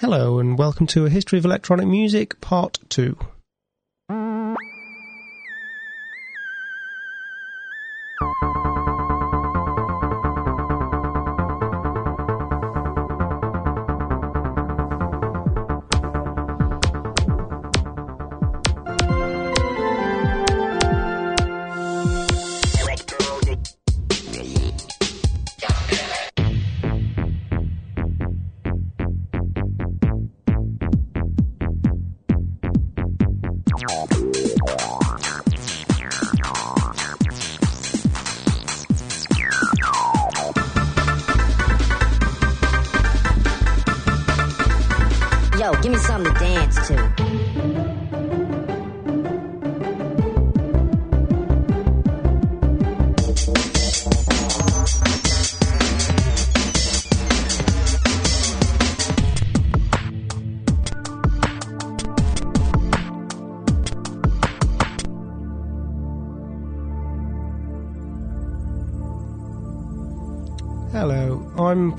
Hello, and welcome to A History of Electronic Music, Part 2.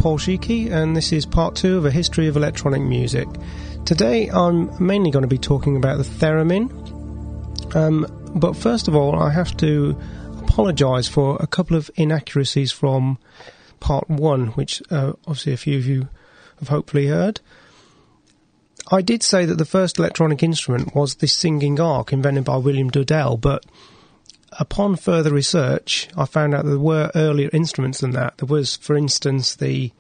Paul Sheekey, and this is part two of A History of Electronic Music. Today I'm mainly going to be talking about the theremin. Um, but first of all, I have to apologise for a couple of inaccuracies from part one, which uh, obviously a few of you have hopefully heard. I did say that the first electronic instrument was the singing arc invented by William Duddell, but upon further research, I found out there were earlier instruments than that. There was, for instance, the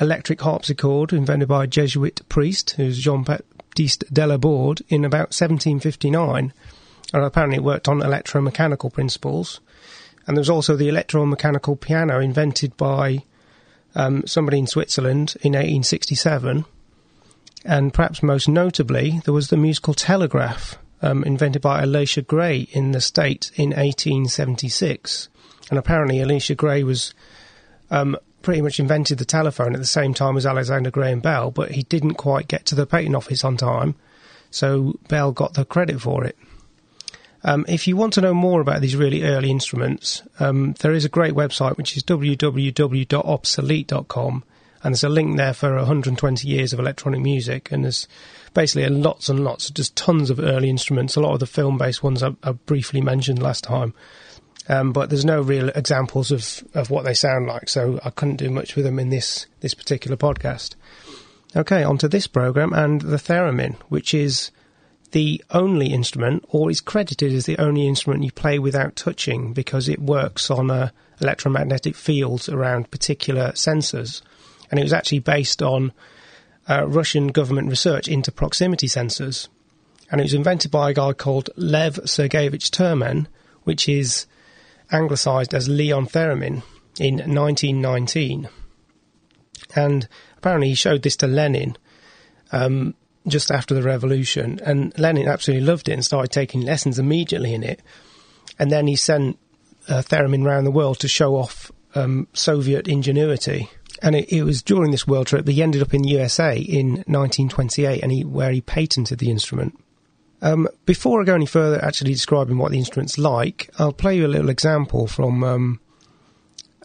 electric harpsichord invented by a Jesuit priest, who's Jean Baptiste Delaborde, in about 1759, and apparently it worked on electromechanical principles. And there was also the electromechanical piano invented by um, somebody in Switzerland in 1867. And perhaps most notably, there was the musical telegraph um, invented by Elisha Gray in the States in 1876. And apparently, Elisha Gray was um, pretty much invented the telephone at the same time as Alexander Graham Bell, but he didn't quite get to the patent office on time, so Bell got the credit for it. Um, if you want to know more about these really early instruments, um, there is a great website which is www.obsolete.com, and there's a link there for 120 years of electronic music, and there's basically lots and lots, just tons of early instruments. A lot of the film-based ones I, I briefly mentioned last time, um, but there's no real examples of, of what they sound like, so I couldn't do much with them in this this particular podcast. Okay, on to this program and the theremin, which is the only instrument, or is credited as the only instrument you play without touching because it works on uh, electromagnetic fields around particular sensors. And it was actually based on uh, Russian government research into proximity sensors. And it was invented by a guy called Lev Sergeyevich Terman, which is anglicised as Leon Theremin in 1919. And apparently he showed this to Lenin um, just after the revolution, and Lenin absolutely loved it and started taking lessons immediately in it. And then he sent uh, Theremin around the world to show off um, Soviet ingenuity. And it, it, was during this world trip that he ended up in the USA in 1928, and he, where he patented the instrument. Um, before I go any further, actually describing what the instrument's like, I'll play you a little example from um,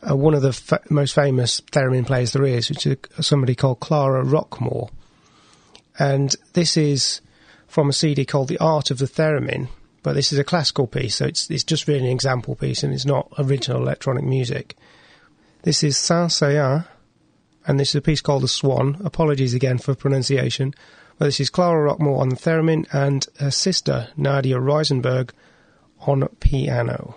uh, one of the fa- most famous theremin players there is, which is somebody called Clara Rockmore. And this is from a CD called The Art of the Theremin, but this is a classical piece, so it's, it's just really an example piece and it's not original electronic music. This is Saint-Saëns, and this is a piece called The Swan. Apologies again for pronunciation. But this is Clara Rockmore on the theremin and her sister, Nadia Reisenberg, on piano.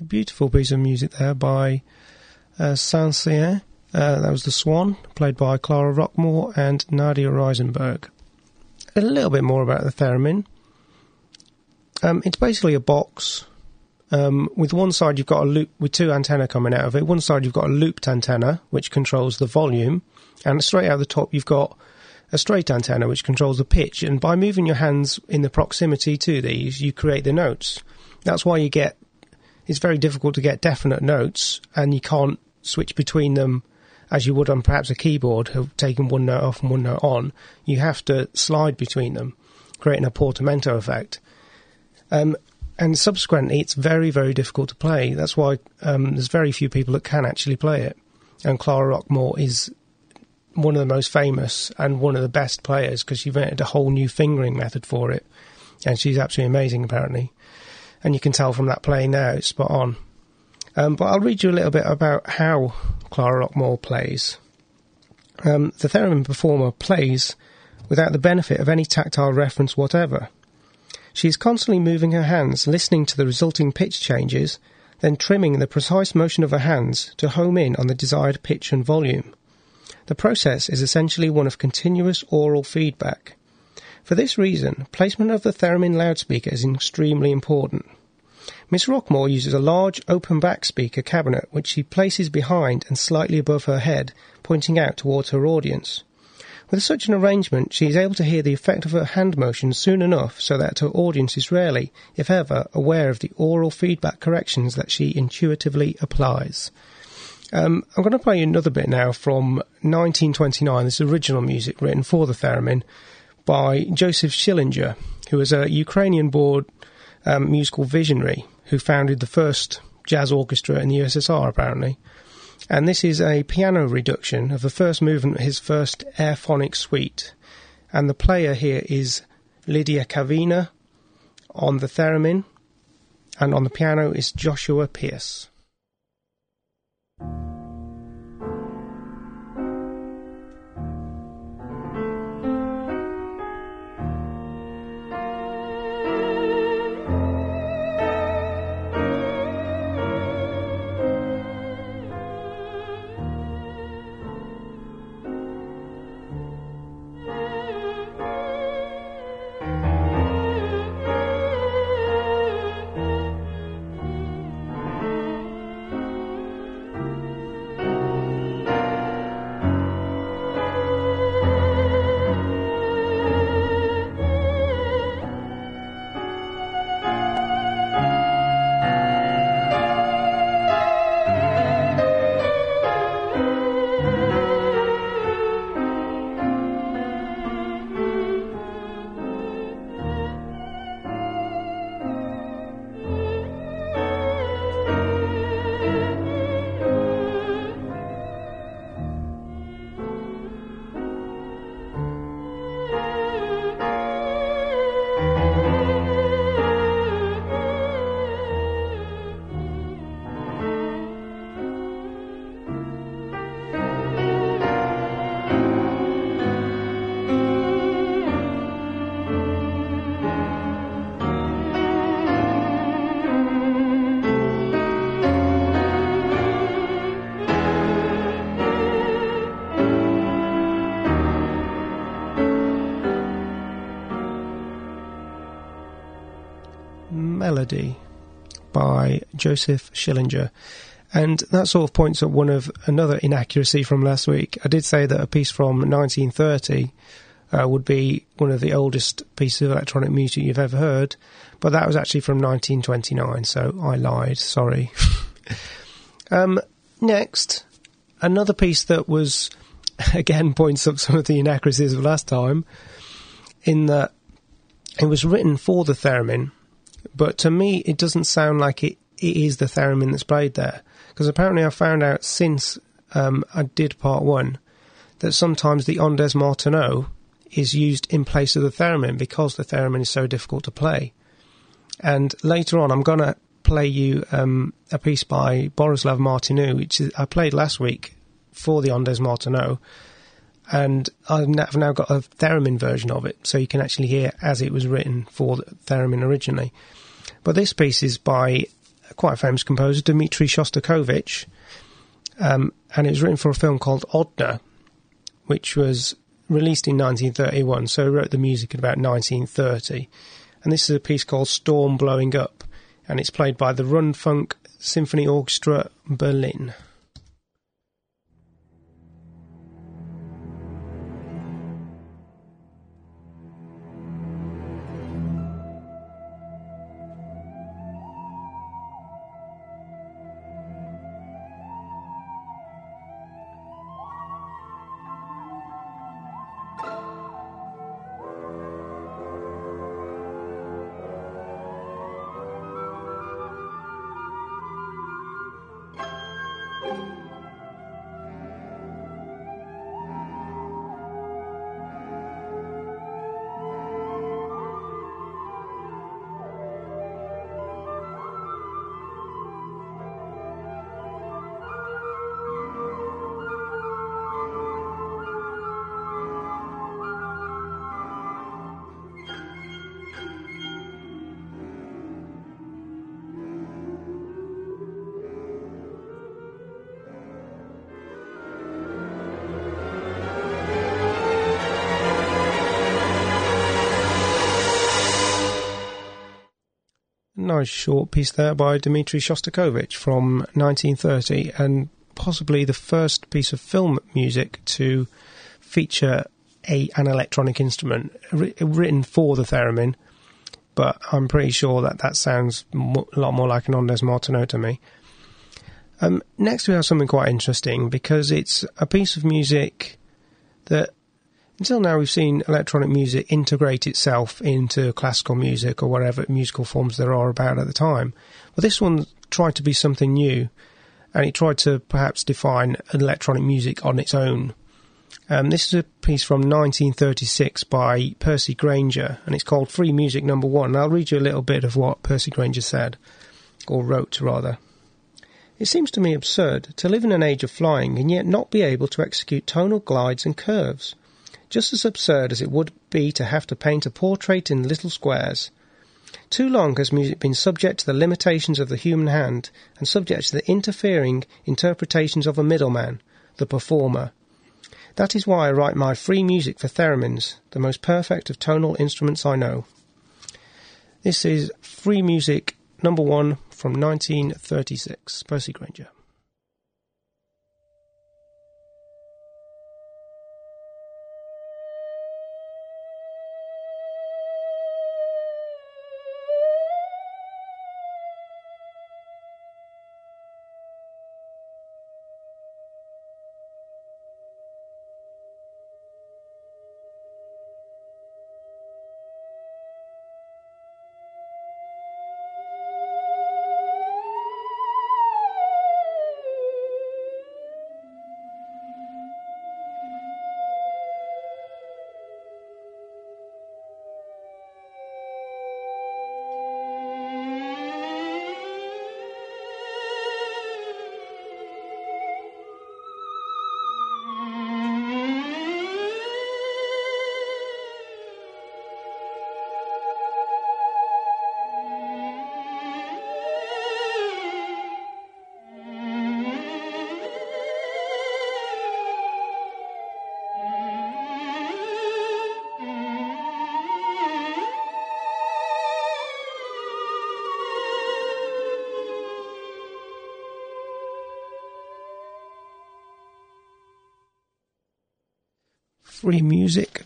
A beautiful piece of music there by uh, Saint-Cyr. Uh, that was The Swan, played by Clara Rockmore and Nadia Reisenberg. A little bit more about the theremin. Um, it's basically a box. Um, with one side, you've got a loop with two antenna coming out of it. One side, you've got a looped antenna, which controls the volume, and straight out the top, you've got a straight antenna, which controls the pitch. And by moving your hands in the proximity to these, you create the notes. That's why you get. It's very difficult to get definite notes, and you can't switch between them as you would on perhaps a keyboard, taken one note off and one note on. You have to slide between them, creating a portamento effect. Um, and subsequently, it's very, very difficult to play. That's why um, there's very few people that can actually play it. And Clara Rockmore is one of the most famous and one of the best players because she invented a whole new fingering method for it. And she's absolutely amazing, apparently. And you can tell from that playing there, it's spot on. Um, but I'll read you a little bit about how Clara Rockmore plays. Um, the theremin performer plays without the benefit of any tactile reference whatever. She is constantly moving her hands, listening to the resulting pitch changes, then trimming the precise motion of her hands to home in on the desired pitch and volume. The process is essentially one of continuous aural feedback. For this reason, placement of the theremin loudspeaker is extremely important. Miss Rockmore uses a large open back speaker cabinet which she places behind and slightly above her head, pointing out towards her audience. With such an arrangement, she is able to hear the effect of her hand motions soon enough so that her audience is rarely, if ever, aware of the aural feedback corrections that she intuitively applies. Um, I'm going to play another bit now from 1929. This is original music written for the theremin by Joseph Schillinger, who was a Ukrainian-born um, musical visionary who founded the first jazz orchestra in the USSR, apparently. And this is a piano reduction of the first movement of his first Airphonic suite. And the player here is Lydia Kavina on the theremin, and on the piano is Joshua Pierce. Melody by Joseph Schillinger. And that sort of points at one of another inaccuracy from last week. I did say that a piece from 1930 uh, would be one of the oldest pieces of electronic music you've ever heard, but that was actually from 1929, so I lied, sorry. um, next, another piece that was, again, points up some of the inaccuracies of last time, in that it was written for the theremin, but to me, it doesn't sound like it, it is the theremin that's played there. Because apparently, I found out since um, I did part one that sometimes the Ondes Martenot is used in place of the theremin because the theremin is so difficult to play. And later on, I'm going to play you um, a piece by Borislav Martinu, which I played last week for the Ondes Martenot. And I've now got a theremin version of it, so you can actually hear as it was written for theremin originally. But this piece is by quite a famous composer, Dmitri Shostakovich, um, and it was written for a film called Odna, which was released in 1931. So he wrote the music in about 1930, and this is a piece called Storm Blowing Up, and it's played by the Rundfunk Symphony Orchestra Berlin. Nice short piece there by Dmitri Shostakovich from 1930, and possibly the first piece of film music to feature a an electronic instrument written for the theremin. But I'm pretty sure that that sounds mo- a lot more like an Ondes Martenot to me. Um, next, we have something quite interesting because it's a piece of music that until now, we've seen electronic music integrate itself into classical music or whatever musical forms there are about at the time. But this one tried to be something new, and it tried to perhaps define electronic music on its own. Um, this is a piece from 1936 by Percy Grainger, and it's called Free Music Number One. And I'll read you a little bit of what Percy Grainger said, or wrote rather. It seems to me absurd to live in an age of flying and yet not be able to execute tonal glides and curves just as absurd as it would be to have to paint a portrait in little squares. Too long has music been subject to the limitations of the human hand and subject to the interfering interpretations of a middleman, the performer. That is why I write my free music for theremins, the most perfect of tonal instruments I know. This is Free Music number one from 1936, Percy Grainger.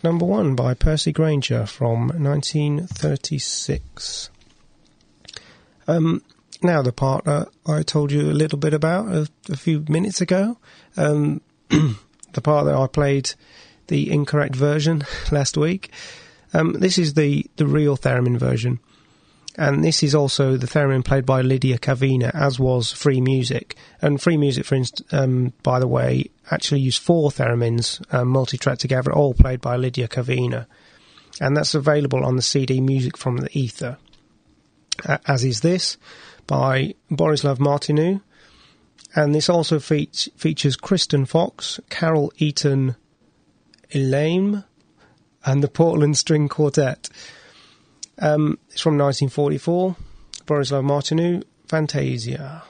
Number one by Percy Grainger from 1936. Um, now, the part I told you a little bit about a, a few minutes ago, um, the part that I played the incorrect version last week. Um, this is the, the real theremin version. And this is also the theremin played by Lydia Kavina, as was Free Music. And Free Music, for um, by the way, actually used four theremins um, multi-track together, all played by Lydia Kavina. And that's available on the CD Music from the Ether. Uh, as is this, by Borislav Martinu. And this also fe- features Kristen Fox, Carol Eaton Elaine, and the Portland String Quartet. Um, it's from 1944. Borislav Martinu, Fantasia.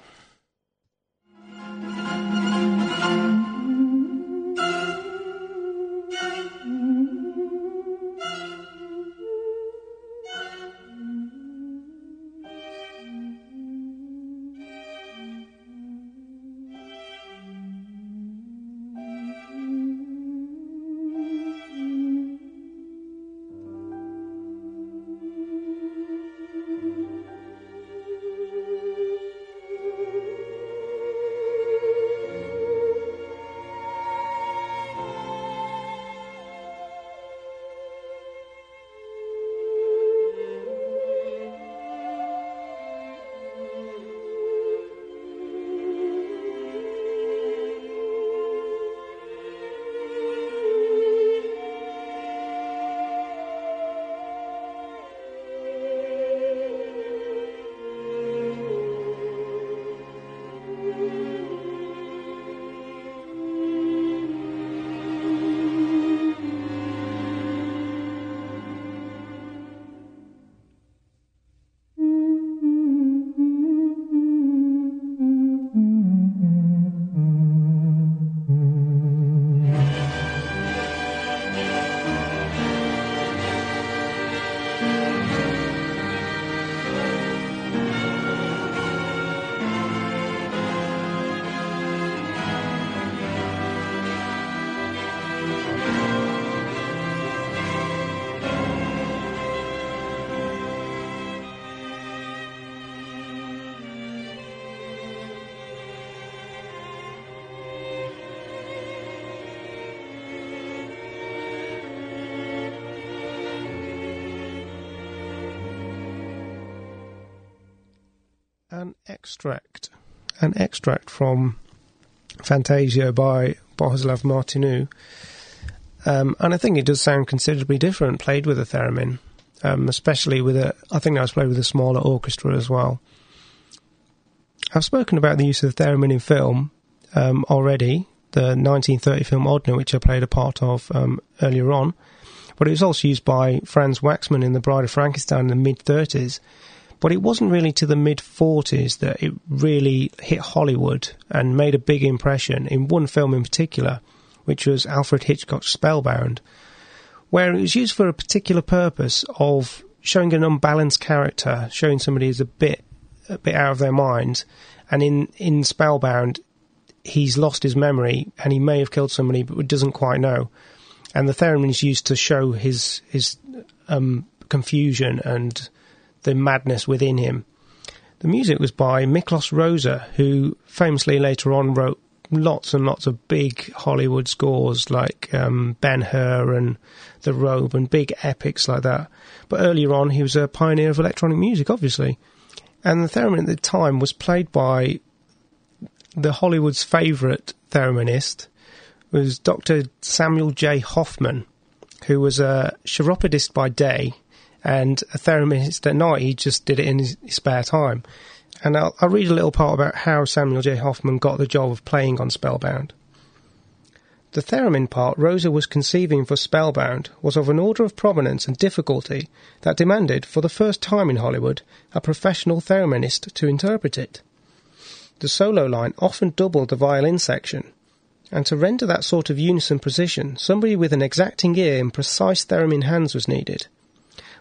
An extract, an extract from Fantasia by Bohuslav Martinu. Um, and I think it does sound considerably different played with a theremin, um, especially with a. I think I was played with a smaller orchestra as well. I've spoken about the use of the theremin in film um, already, the 1930 film Odna, which I played a part of um, earlier on, but it was also used by Franz Waxman in The Bride of Frankenstein in the mid 30s but it wasn't really to the mid 40s that it really hit Hollywood and made a big impression in one film in particular, which was Alfred Hitchcock's Spellbound, where it was used for a particular purpose of showing an unbalanced character, showing somebody as a bit a bit out of their mind. And in, in Spellbound, he's lost his memory and he may have killed somebody but doesn't quite know. And the theremin is used to show his his um, confusion and the madness within him. The music was by Miklos Rozsa, who famously later on wrote lots and lots of big Hollywood scores like um, Ben Hur and The Robe and big epics like that. But earlier on, he was a pioneer of electronic music, obviously. And the theremin at the time was played by the Hollywood's favourite thereminist, was Dr. Samuel J. Hoffman, who was a chiropodist by day and a thereminist at night. He just did it in his, spare time. And I'll, I'll read a little part about how Samuel J. Hoffman got the job of playing on Spellbound. The theremin part Rozsa was conceiving for Spellbound was of an order of prominence and difficulty that demanded, for the first time in Hollywood, a professional thereminist to interpret it. The solo line often doubled the violin section, and to render that sort of unison precision, somebody with an exacting ear and precise theremin hands was needed.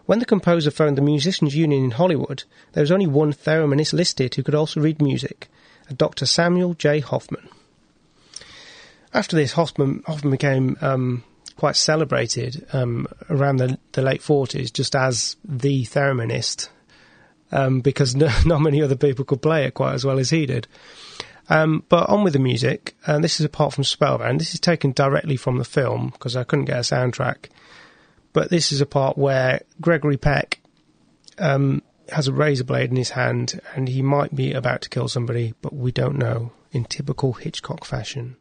When the composer phoned the Musicians Union in Hollywood, there was only one thereminist listed who could also read music, a Dr. Samuel J. Hoffman. After this, Hoffman, Hoffman became um, quite celebrated um, around the, the, late 40s just as the thereminist um, because no, not many other people could play it quite as well as he did. Um, but on with the music, and this is apart from Spellbound. This is taken directly from the film because I couldn't get a soundtrack. But this is a part where Gregory Peck um, has a razor blade in his hand and he might be about to kill somebody, but we don't know, in typical Hitchcock fashion.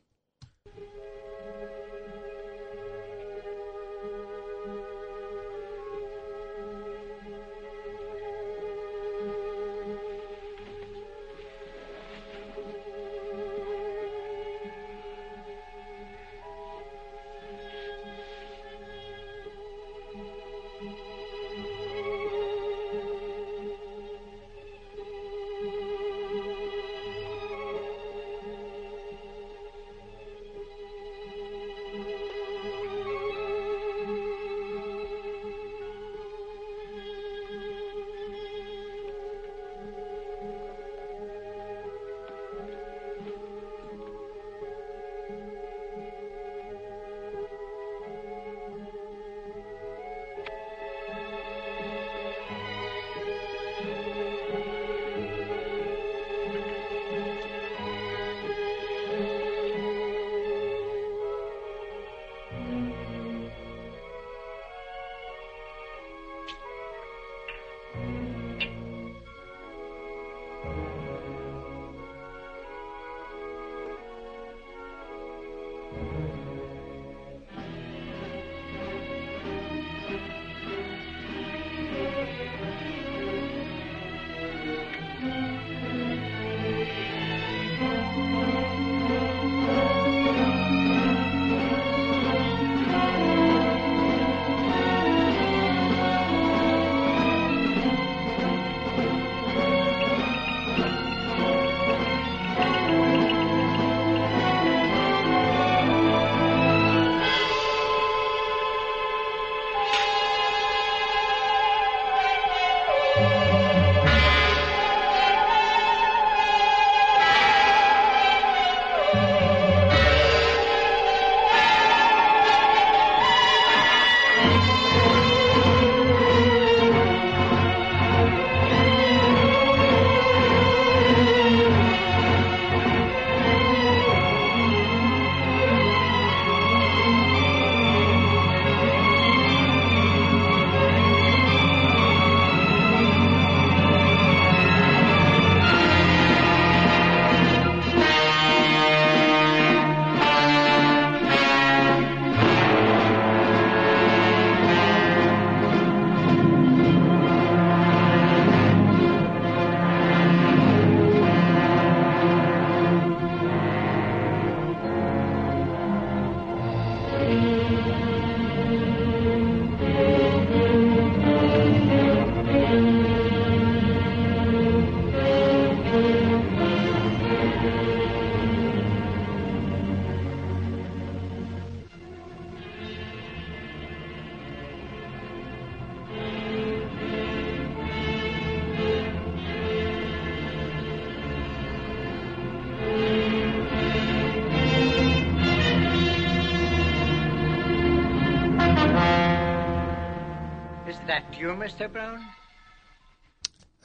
You, Mr. Brown?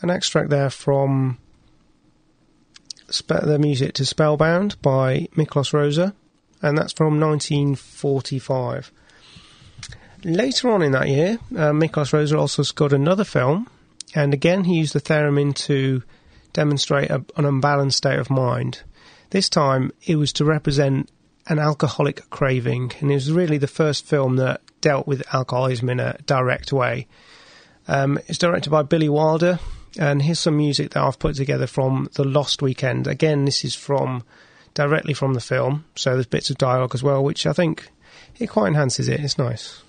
An extract there from the music to Spellbound by Miklos Rozsa, and that's from 1945. Later on in that year, uh, Miklos Rozsa also scored another film, and again he used the theremin to demonstrate a, an unbalanced state of mind. This time it was to represent an alcoholic craving, and it was really the first film that dealt with alcoholism in a direct way. Um, it's directed by Billy Wilder, and here's some music that I've put together from The Lost Weekend. Again, this is from directly from the film, so there's bits of dialogue as well, which I think it quite enhances it. It's nice.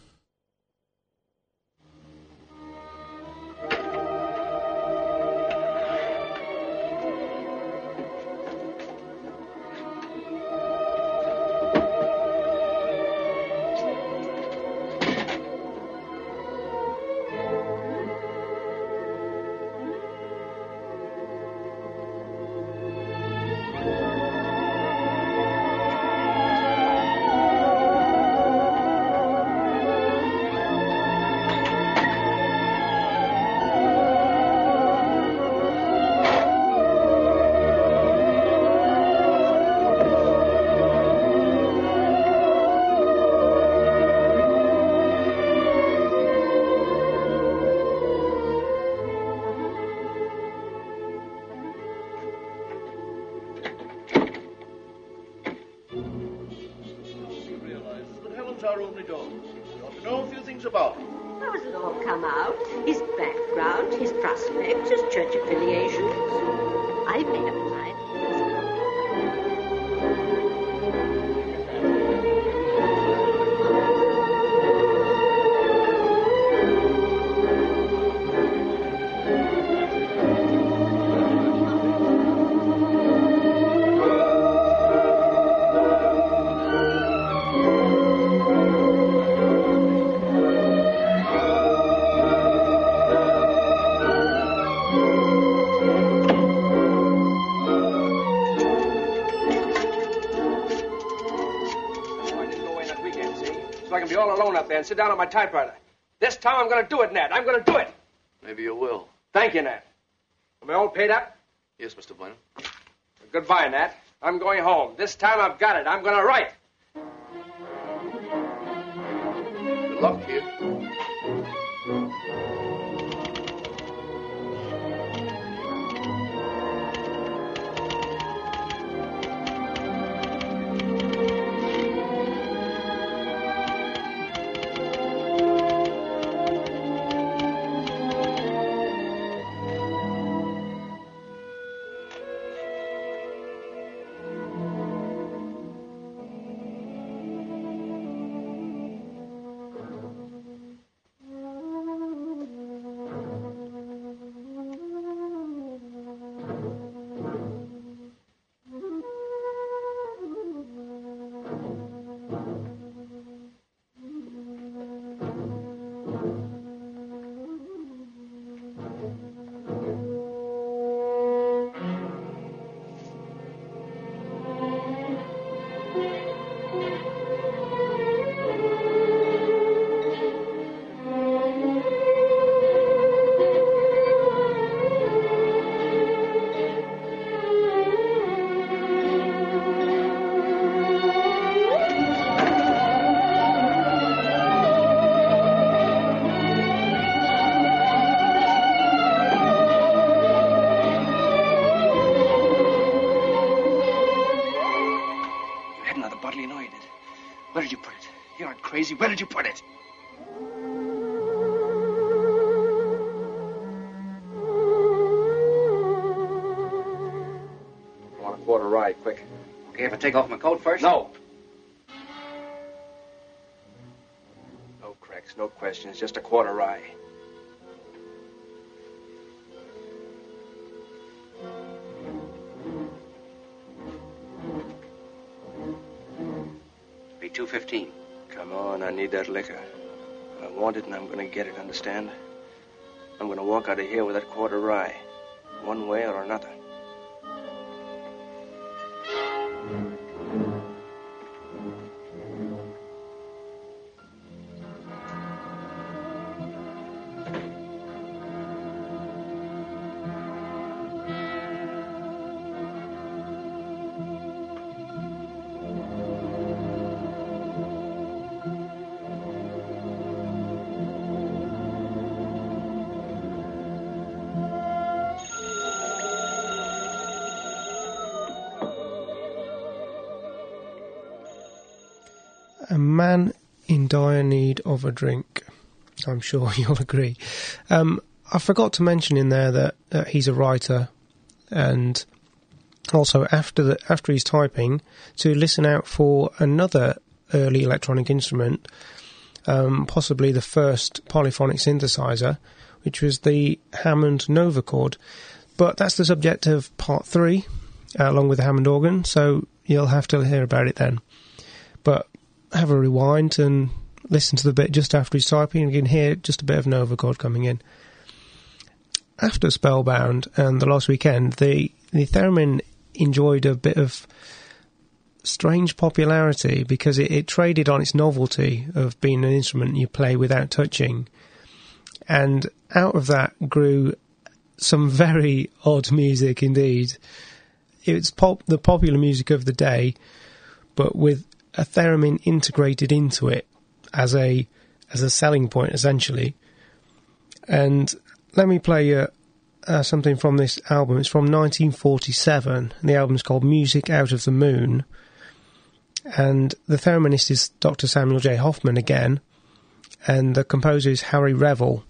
There and sit down on my typewriter. This time I'm going to do it, Nat. I'm going to do it. Maybe you will. Thank you, Nat. Am I all paid up? Yes, Mr. Birnam. Goodbye, Nat. I'm going home. This time I've got it. I'm going to write. Good luck, kid. You You. Where did you put liquor. I want it and I'm gonna get it, understand? I'm gonna walk out of here with that quarter rye. One way or another. A man in dire need of a drink. I'm sure you'll agree. Um, I forgot to mention in there that, he's a writer, and also after the after he's typing to listen out for another early electronic instrument, um, possibly the first polyphonic synthesizer, which was the Hammond Novachord. But that's the subject of part three, uh, along with the Hammond organ. So you'll have to hear about it then. But have a rewind and listen to the bit just after he's typing, and you can hear just a bit of Novachord coming in. After Spellbound and the Lost Weekend, the the theremin enjoyed a bit of strange popularity because it, it traded on its novelty of being an instrument you play without touching, and out of that grew some very odd music indeed. It's pop the popular music of the day, but with a theremin integrated into it as a as a selling point essentially. And let me play you uh, something from this album. It's from 1947. And the album's called Music Out of the Moon. And the thereminist is Dr. Samuel J. Hoffman again. And the composer is Harry Revel.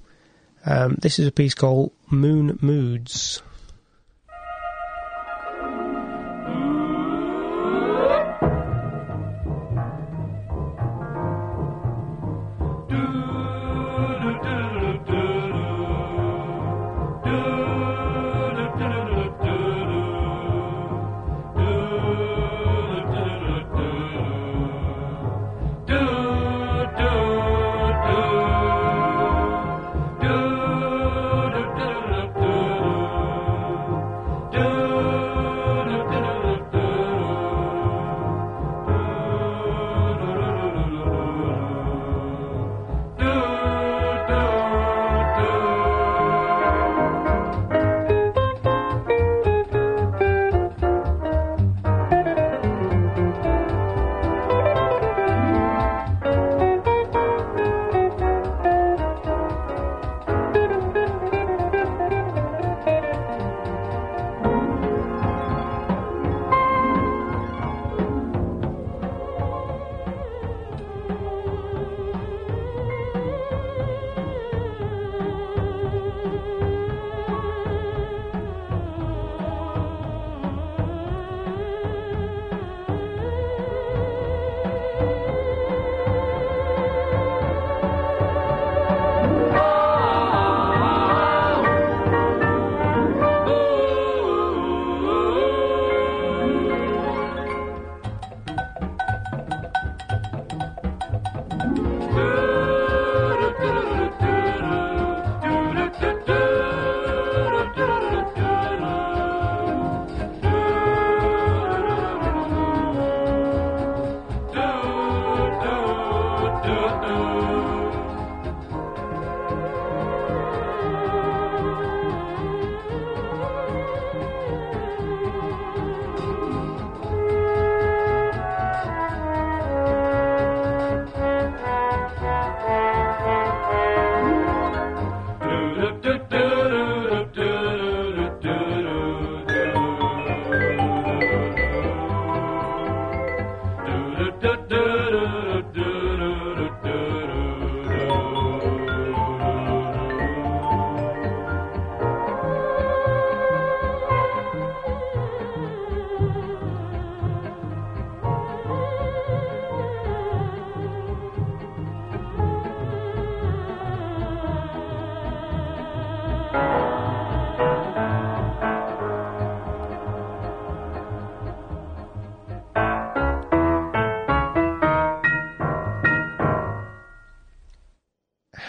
Um, this is a piece called Moon Moods.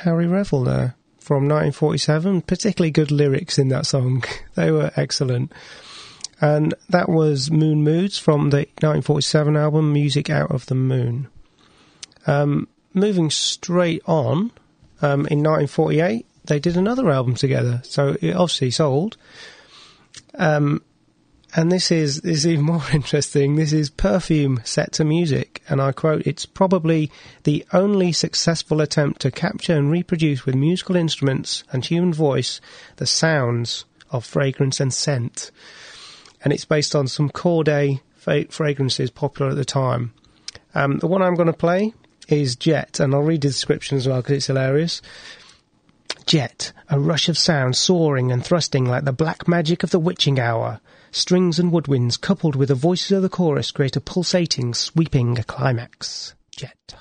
Harry Revel there from 1947. Particularly good lyrics in that song. they were excellent. And that was Moon Moods from the 1947 album Music Out of the Moon. Um, moving straight on, um, in 1948, they did another album together. So it obviously sold. Um, and this is, this is even more interesting. This is Perfume set to music. And I quote, it's probably the only successful attempt to capture and reproduce with musical instruments and human voice the sounds of fragrance and scent. And it's based on some Corday fragrances popular at the time. Um, the one I'm going to play is Jet, and I'll read the description as well because it's hilarious. Jet, a rush of sound soaring and thrusting like the black magic of the witching hour. Strings and woodwinds coupled with the voices of the chorus create a pulsating, sweeping climax. Jet.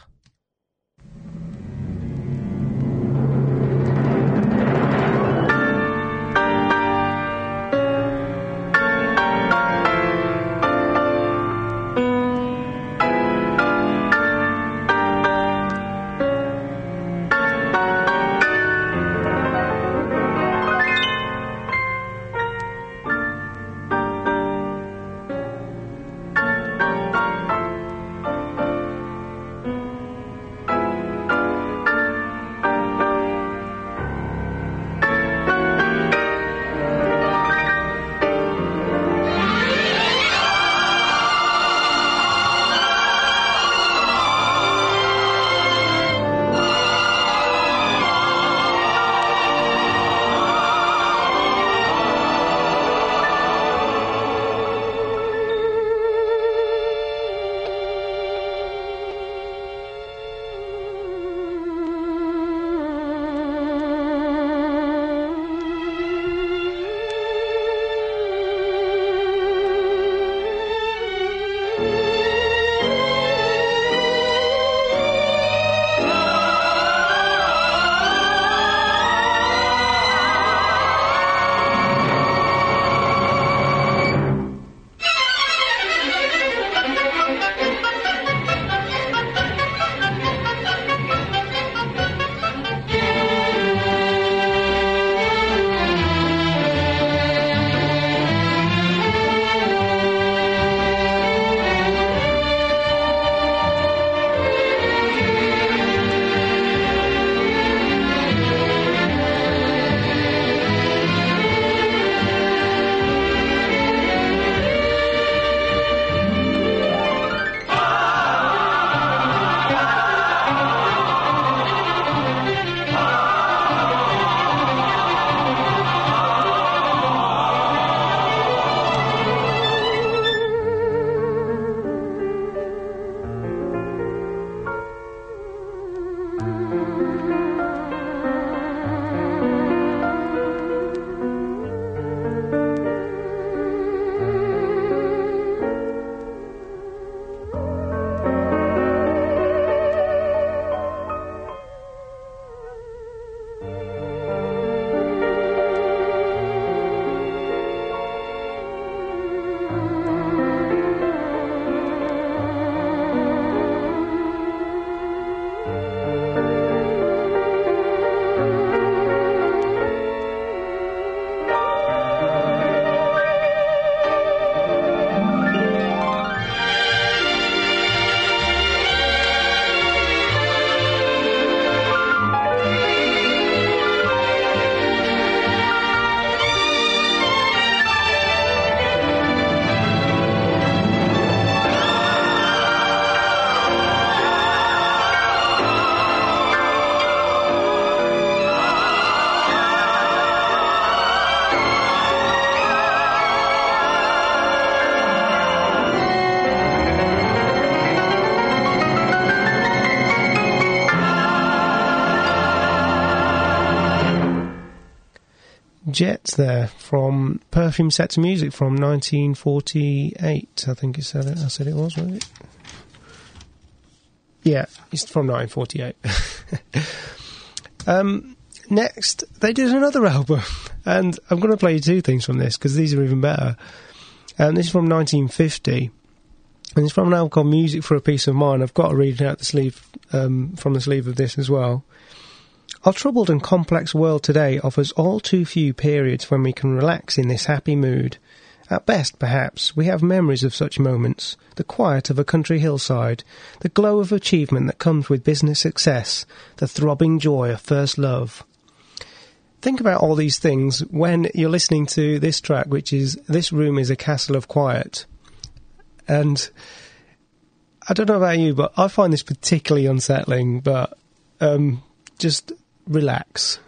Jet there from Perfume Set to Music from 1948. I think it said it. I said it was, wasn't it? Yeah, it's from 1948. um, next, they did another album, and I'm going to play you two things from this because these are even better. And this is from 1950, and it's from an album called Music for a Peace of Mind. I've got to read out the sleeve um, from the sleeve of this as well. Our troubled and complex world today offers all too few periods when we can relax in this happy mood. At best, perhaps, we have memories of such moments the quiet of a country hillside, the glow of achievement that comes with business success, the throbbing joy of first love. Think about all these things when you're listening to this track, which is This Room is a Castle of Quiet. And I don't know about you, but I find this particularly unsettling, but um, just relax.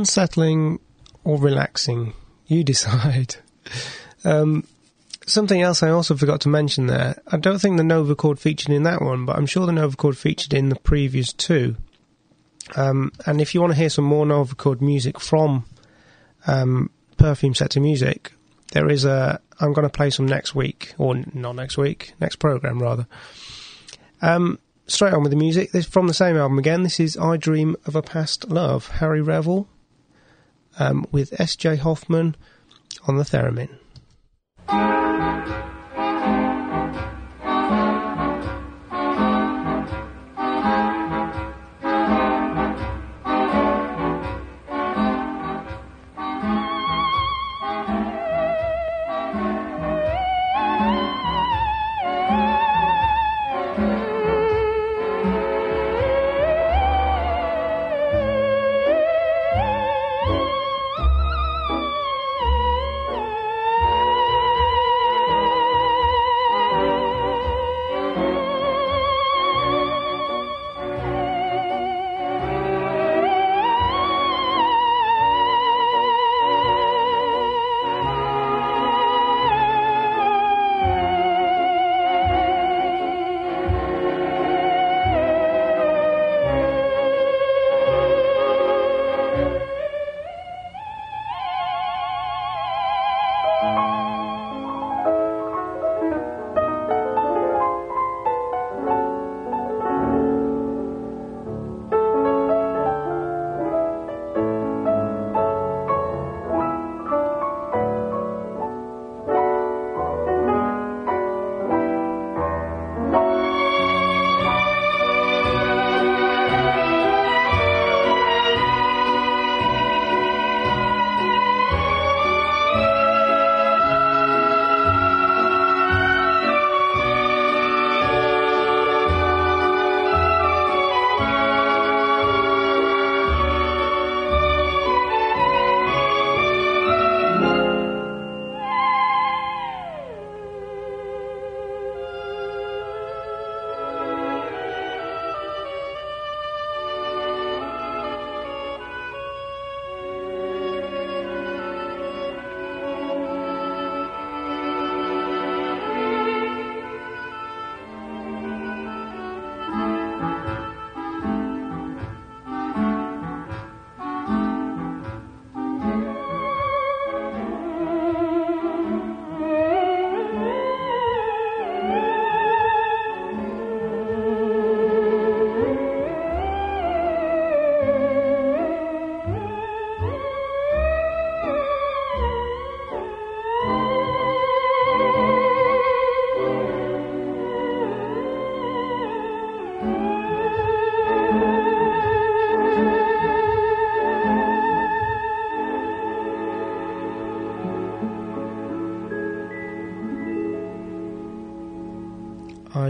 Unsettling or relaxing. You decide. um, something else I also forgot to mention there. I don't think the Novachord featured in that one, but I'm sure the Novachord featured in the previous two. Um, and if you want to hear some more Novachord music from um, Perfume Set to Music, there is a. I'm going to play some next week, or not next week, next program rather. Um, straight on with the music. This from the same album again. This is "I Dream of a Past Love." Harry Revel um, with S.J. Hoffman on the theremin.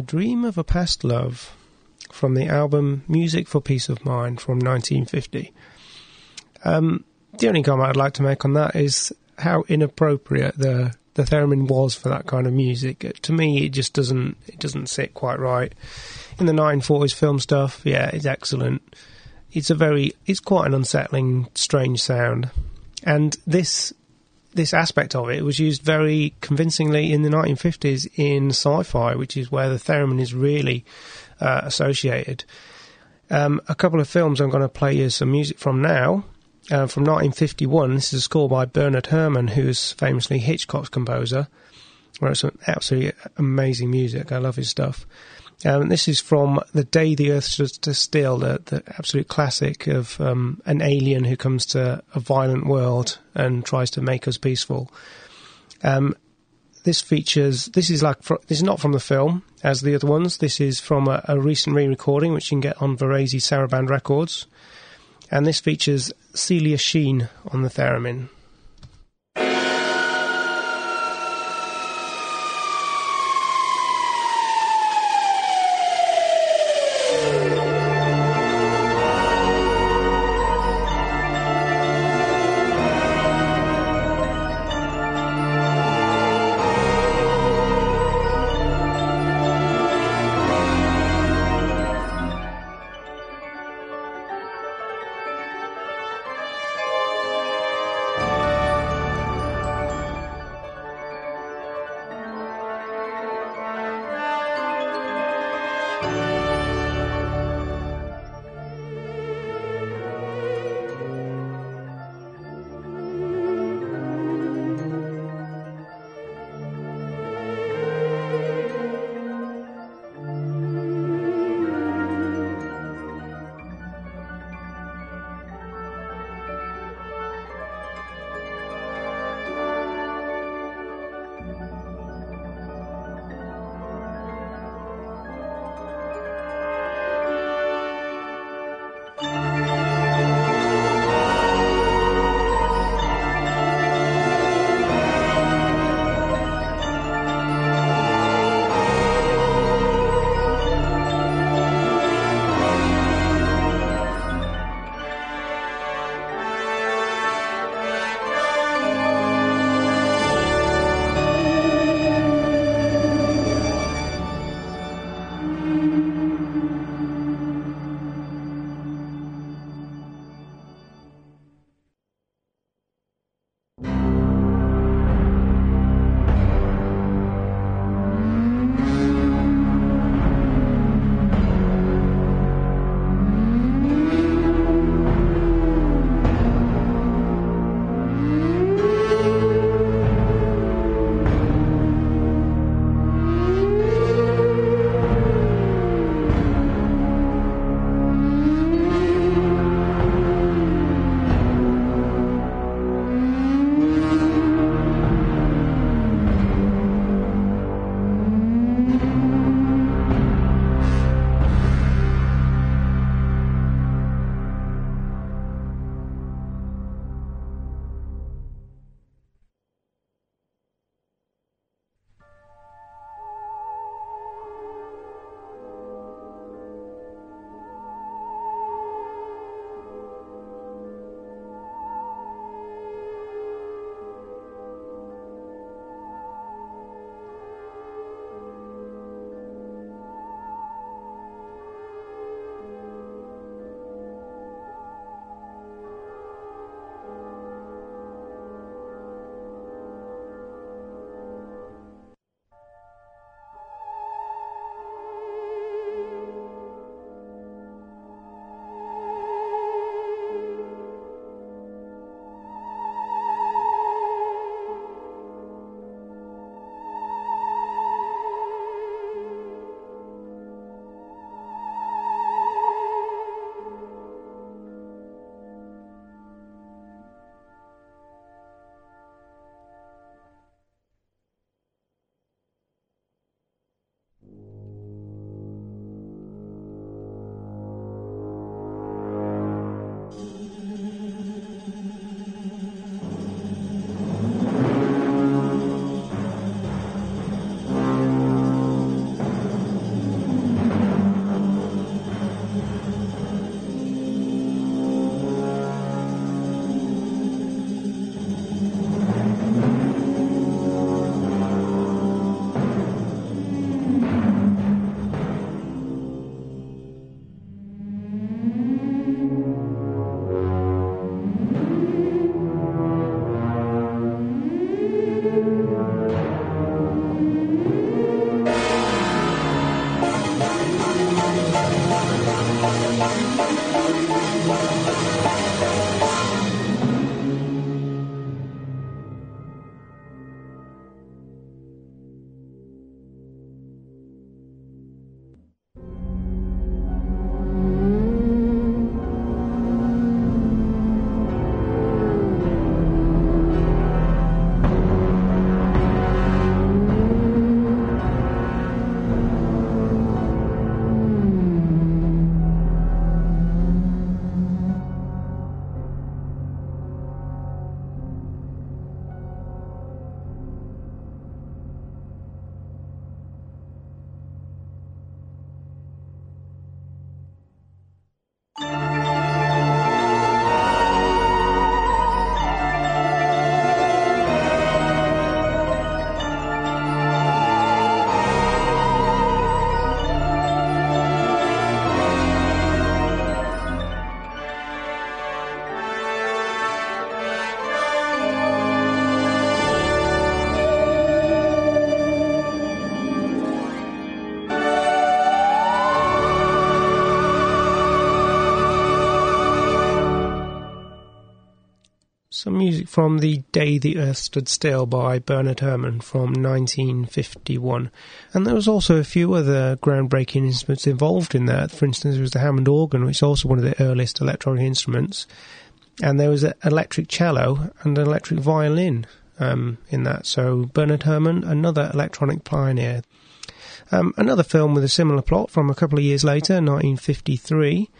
I Dream of a Past Love from the album Music for Peace of Mind from 1950. Um, the only comment I'd like to make on that is how inappropriate the the theremin was for that kind of music. To me, it just doesn't it doesn't sit quite right. In the 1940s film stuff, yeah, it's excellent. It's a very it's quite an unsettling, strange sound, and this this aspect of it was used very convincingly in the 1950s in sci-fi, which is where the theremin is really uh, associated. Um, a couple of films I'm going to play you some music from now. Uh, from 1951, this is a score by Bernard Herrmann, who's famously Hitchcock's composer. Wrote some absolutely amazing music. I love his stuff. Um, this is from The Day the Earth Stood Still, the, the absolute classic of um, an alien who comes to a violent world and tries to make us peaceful. Um, this features, this is like, this is not from the film as the other ones. This is from a, a recent re recording which you can get on Varèse Sarabande Records. And this features Celia Sheen on the theremin. Some music from The Day the Earth Stood Still by Bernard Herrmann from 1951. And there was also a few other groundbreaking instruments involved in that. For instance, there was the Hammond organ, which is also one of the earliest electronic instruments. And there was an electric cello and an electric violin um, in that. So Bernard Herrmann, another electronic pioneer. Um, another film with a similar plot from a couple of years later, 1953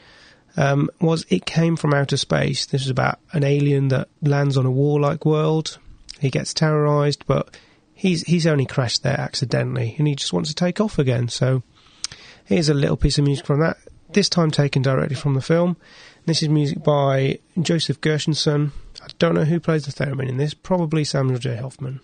um, was It Came from Outer Space. This is about an alien that lands on a war-like world. He gets terrorized, but he's he's only crashed there accidentally, and he just wants to take off again. So here's a little piece of music from that. This time taken directly from the film. This is music by Joseph Gershenson. I don't know who plays the theremin in this. Probably Samuel J. Hoffman.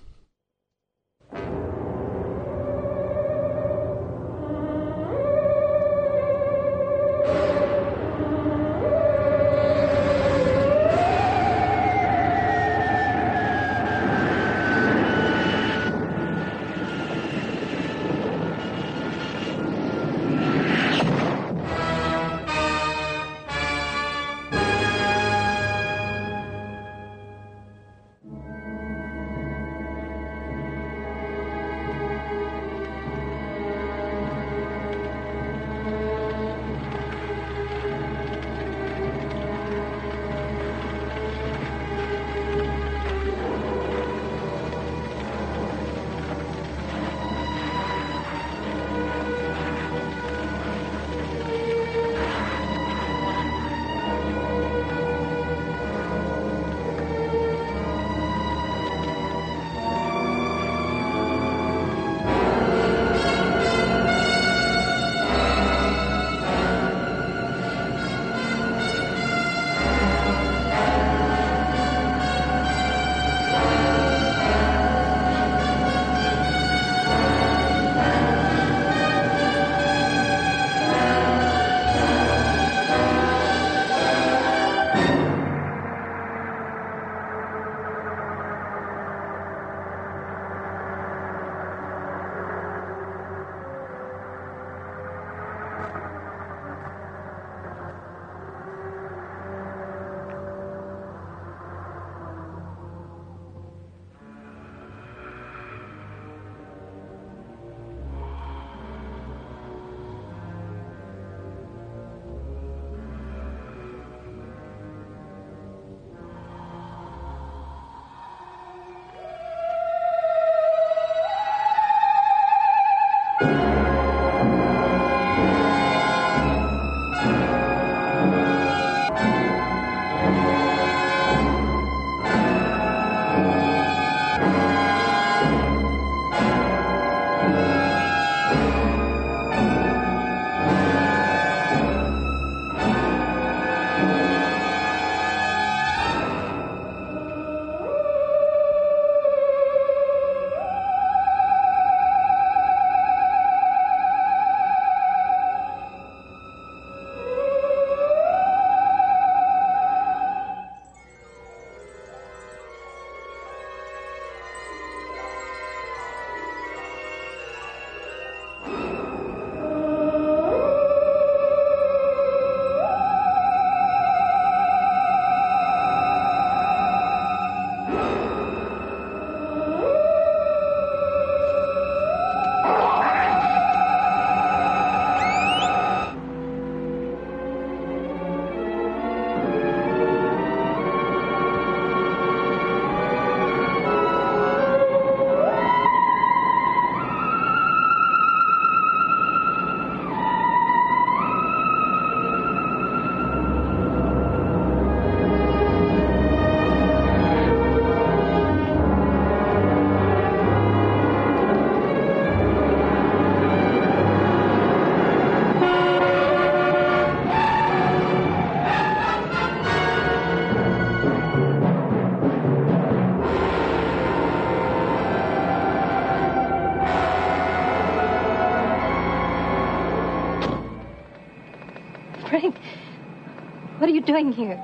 Doing here?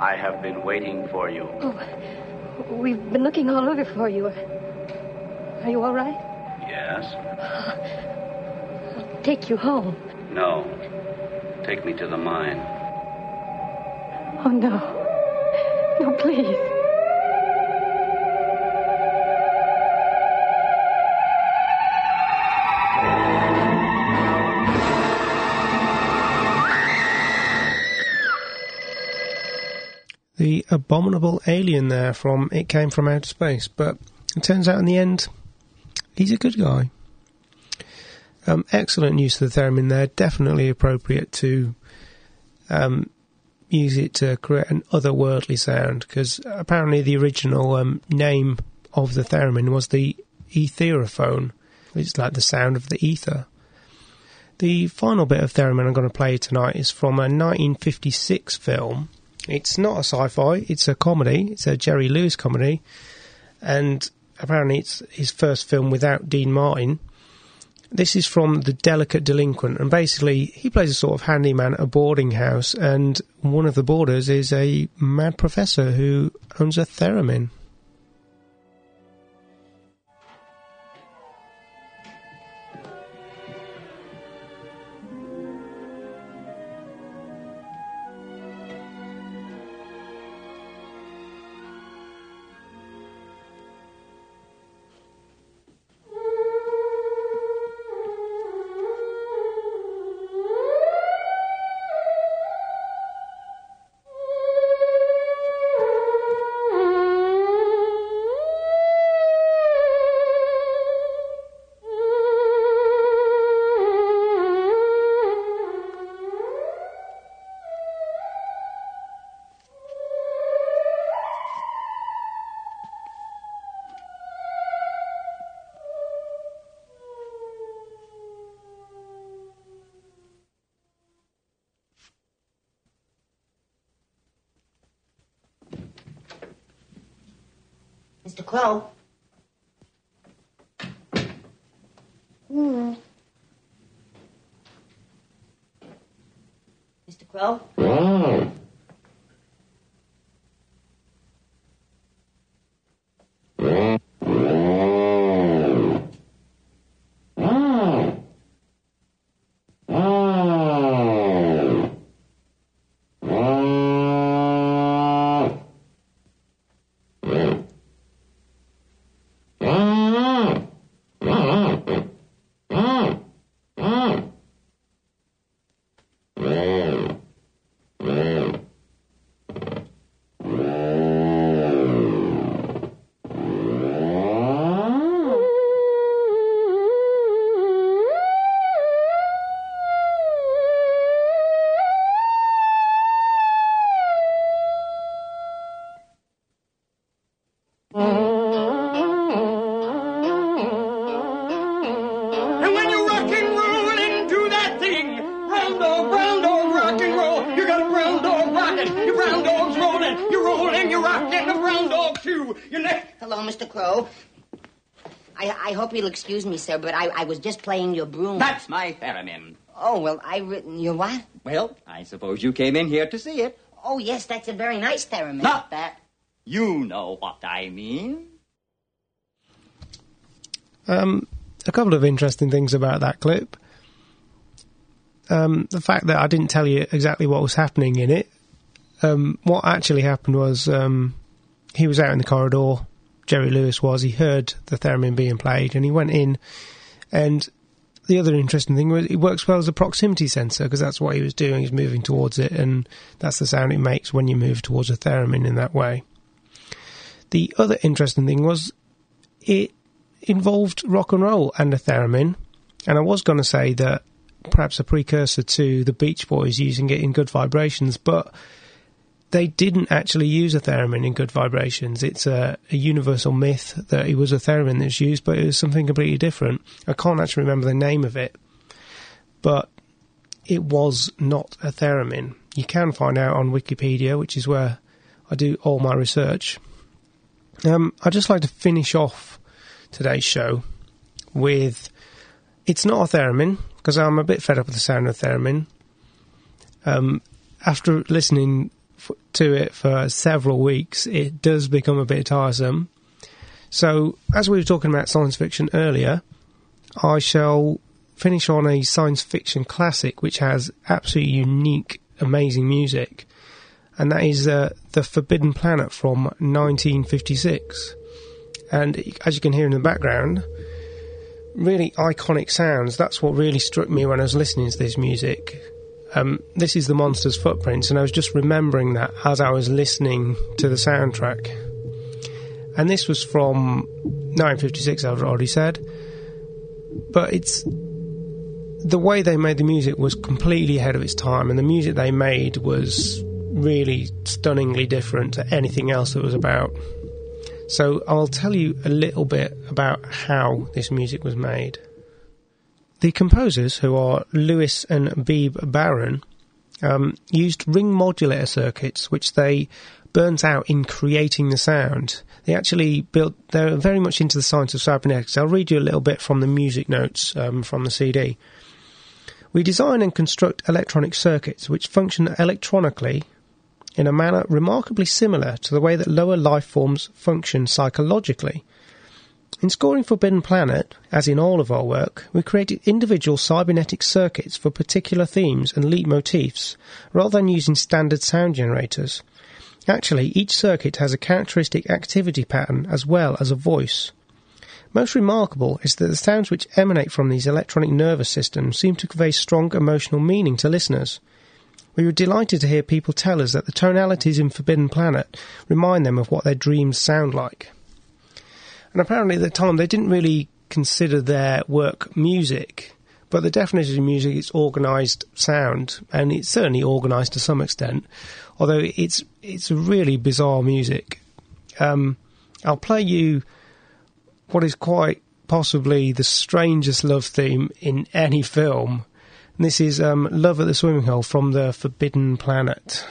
I have been waiting for you. Oh, we've been looking all over for you. Are you all right? Yes? I'll take you home. No. Take me to the mine. The abominable alien there from It Came From Outer Space, but it turns out in the end, he's a good guy. Um, excellent use of the theremin there, definitely appropriate to um, use it to create an otherworldly sound, because apparently the original um, name of the theremin was the etherophone, is like the sound of the ether. The final bit of theremin I'm going to play tonight is from a 1956 film it's not a sci-fi; it's a comedy. It's a Jerry Lewis comedy, and apparently it's his first film without Dean Martin. This is from The Delicate Delinquent, and basically he plays a sort of handyman at a boarding house, and one of the boarders is a mad professor who owns a theremin. Mr. you'll excuse me, sir, but I, I was just playing your broom. That's my theremin. Oh, well, I written your what? Well, I suppose you came in here to see it. Oh, yes, that's a very nice theremin. Not that. You know what I mean. Um, a couple of interesting things about that clip. Um, the fact that I didn't tell you exactly what was happening in it. Um, what actually happened was um, he was out in the corridor. Jerry Lewis was. He heard the theremin being played, and he went in. And the other interesting thing was it works well as a proximity sensor because that's what he was doing. He's moving towards it, and that's the sound it makes when you move towards a theremin in that way. The other interesting thing was it involved rock and roll and a theremin. And I was going to say that perhaps a precursor to the Beach Boys using it in Good Vibrations, but they didn't actually use a theremin in Good Vibrations. It's a, a universal myth that it was a theremin that's used, but it was something completely different. I can't actually remember the name of it, but it was not a theremin. You can find out on Wikipedia, which is where I do all my research. Um, I'd just like to finish off today's show with it's not a theremin because I'm a bit fed up with the sound of theremin. Um, after listening f- to it for several weeks, it does become a bit tiresome. So, as we were talking about science fiction earlier, I shall finish on a science fiction classic which has absolutely unique, amazing music, and that is uh, The Forbidden Planet from 1956. And as you can hear in the background, really iconic sounds. That's what really struck me when I was listening to this music. Um, this is the Monsters' Footprints, and I was just remembering that as I was listening to the soundtrack. And this was from 1956, I've already said. But it's. The way they made the music was completely ahead of its time, and the music they made was really stunningly different to anything else that was about. So I'll tell you a little bit about how this music was made. The composers, who are Lewis and Bebe Barron, um, used ring modulator circuits, which they burnt out in creating the sound. They actually built, they're very much into the science of cybernetics. I'll read you a little bit from the music notes um, from the CD. We design and construct electronic circuits which function electronically in a manner remarkably similar to the way that lower life forms function psychologically. In scoring Forbidden Planet, as in all of our work, we created individual cybernetic circuits for particular themes and leitmotifs, rather than using standard sound generators. Actually, each circuit has a characteristic activity pattern as well as a voice. Most remarkable is that the sounds which emanate from these electronic nervous systems seem to convey strong emotional meaning to listeners. We were delighted to hear people tell us that the tonalities in Forbidden Planet remind them of what their dreams sound like. And apparently at the time they didn't really consider their work music, but the definition of music is organised sound, and it's certainly organised to some extent, although it's it's really bizarre music. Um, I'll play you what is quite possibly the strangest love theme in any film. And this is um, Love at the Swimming Hole from the Forbidden Planet.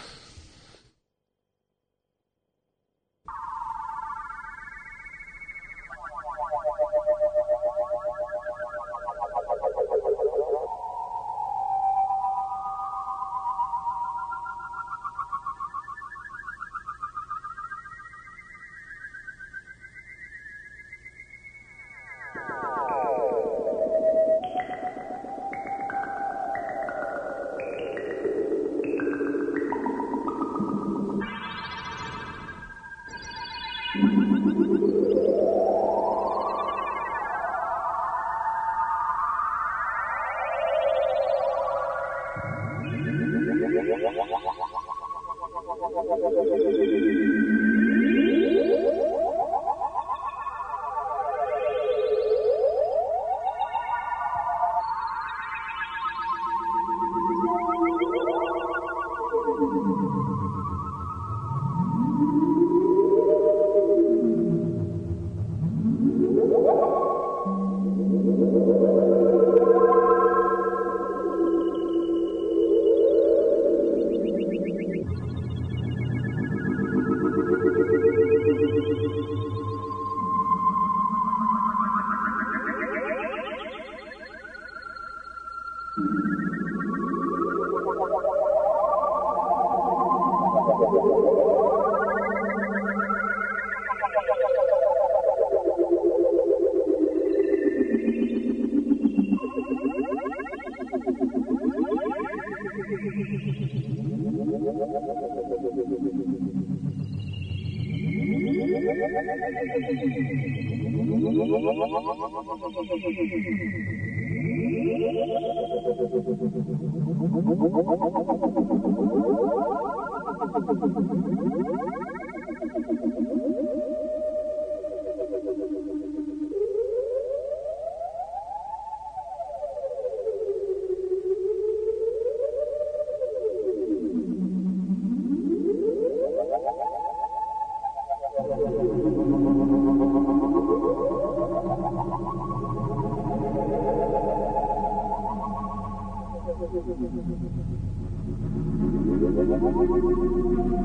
Love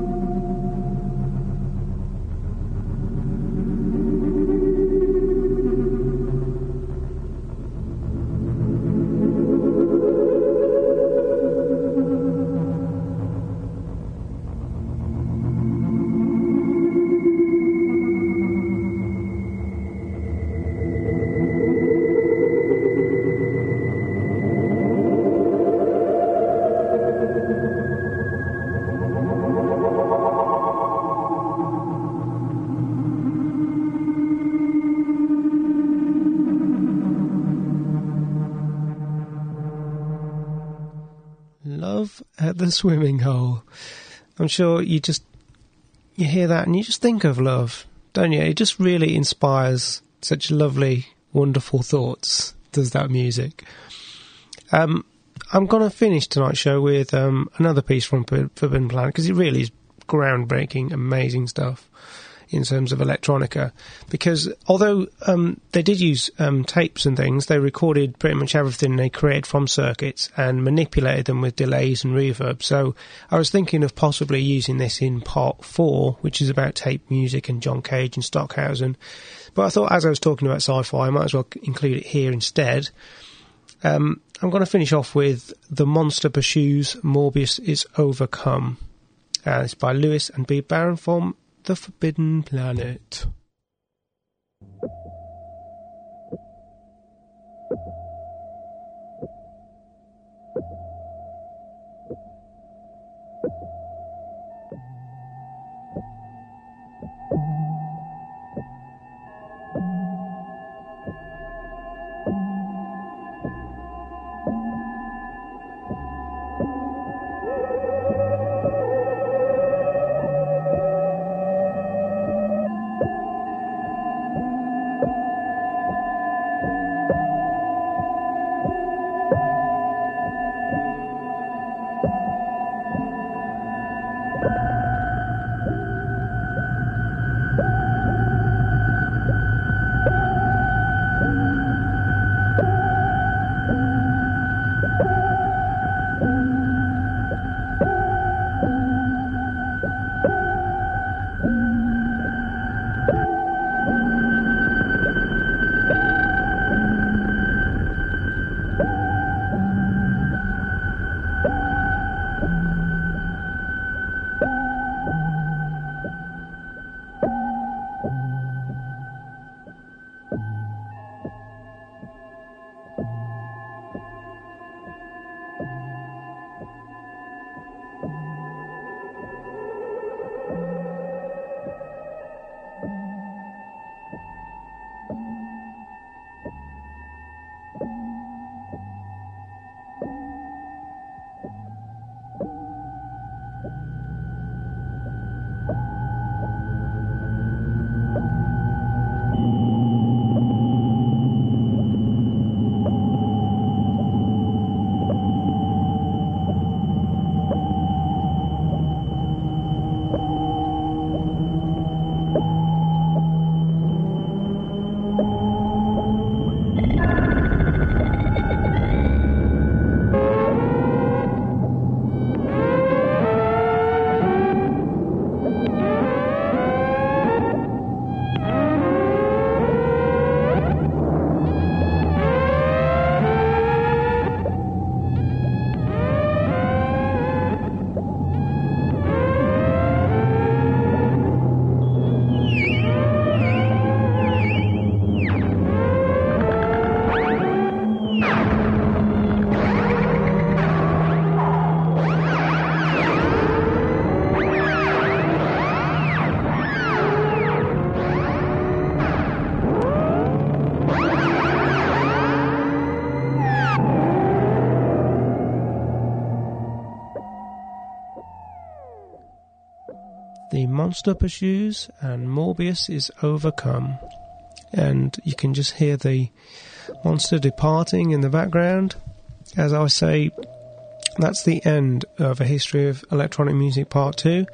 at the swimming hole. I'm sure you just you hear that and you just think of love, don't you? It just really inspires such lovely, wonderful thoughts. Does that music? Um, I'm going to finish tonight's show with um, another piece from Forbidden Planet because it really is groundbreaking, amazing stuff in terms of electronica. Because although um, they did use um, tapes and things, they recorded pretty much everything they created from circuits and manipulated them with delays and reverb. So I was thinking of possibly using this in part four, which is about tape music and John Cage and Stockhausen. But I thought as I was talking about sci-fi, I might as well include it here instead. Um, I'm going to finish off with The Monster Pursues, Morbius is Overcome. Uh, it's by Lewis and B. Barron from The Forbidden Planet. the monster pursues and Morbius is overcome. And you can just hear the monster departing in the background. As I say, that's the end of a history of electronic music part two.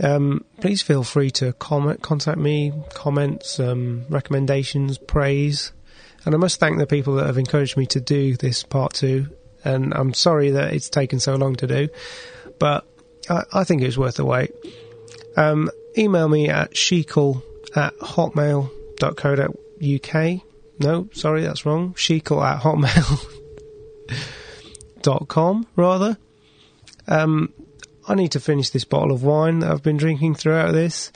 Um, please feel free to comment, contact me, comments, um, recommendations, praise, and I must thank the people that have encouraged me to do this part two. And I'm sorry that it's taken so long to do, but I, I think it was worth the wait. Um, email me at shekel at hotmail.co.uk. No, sorry, that's wrong. Shekel at hotmail.com, rather. Um, I need to finish this bottle of wine that I've been drinking throughout this.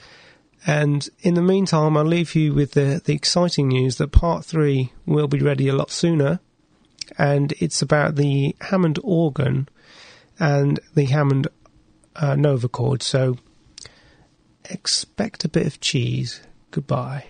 And in the meantime, I'll leave you with the, the exciting news that part three will be ready a lot sooner. And it's about the Hammond organ and the Hammond uh, Novachord. So expect a bit of cheese. Goodbye.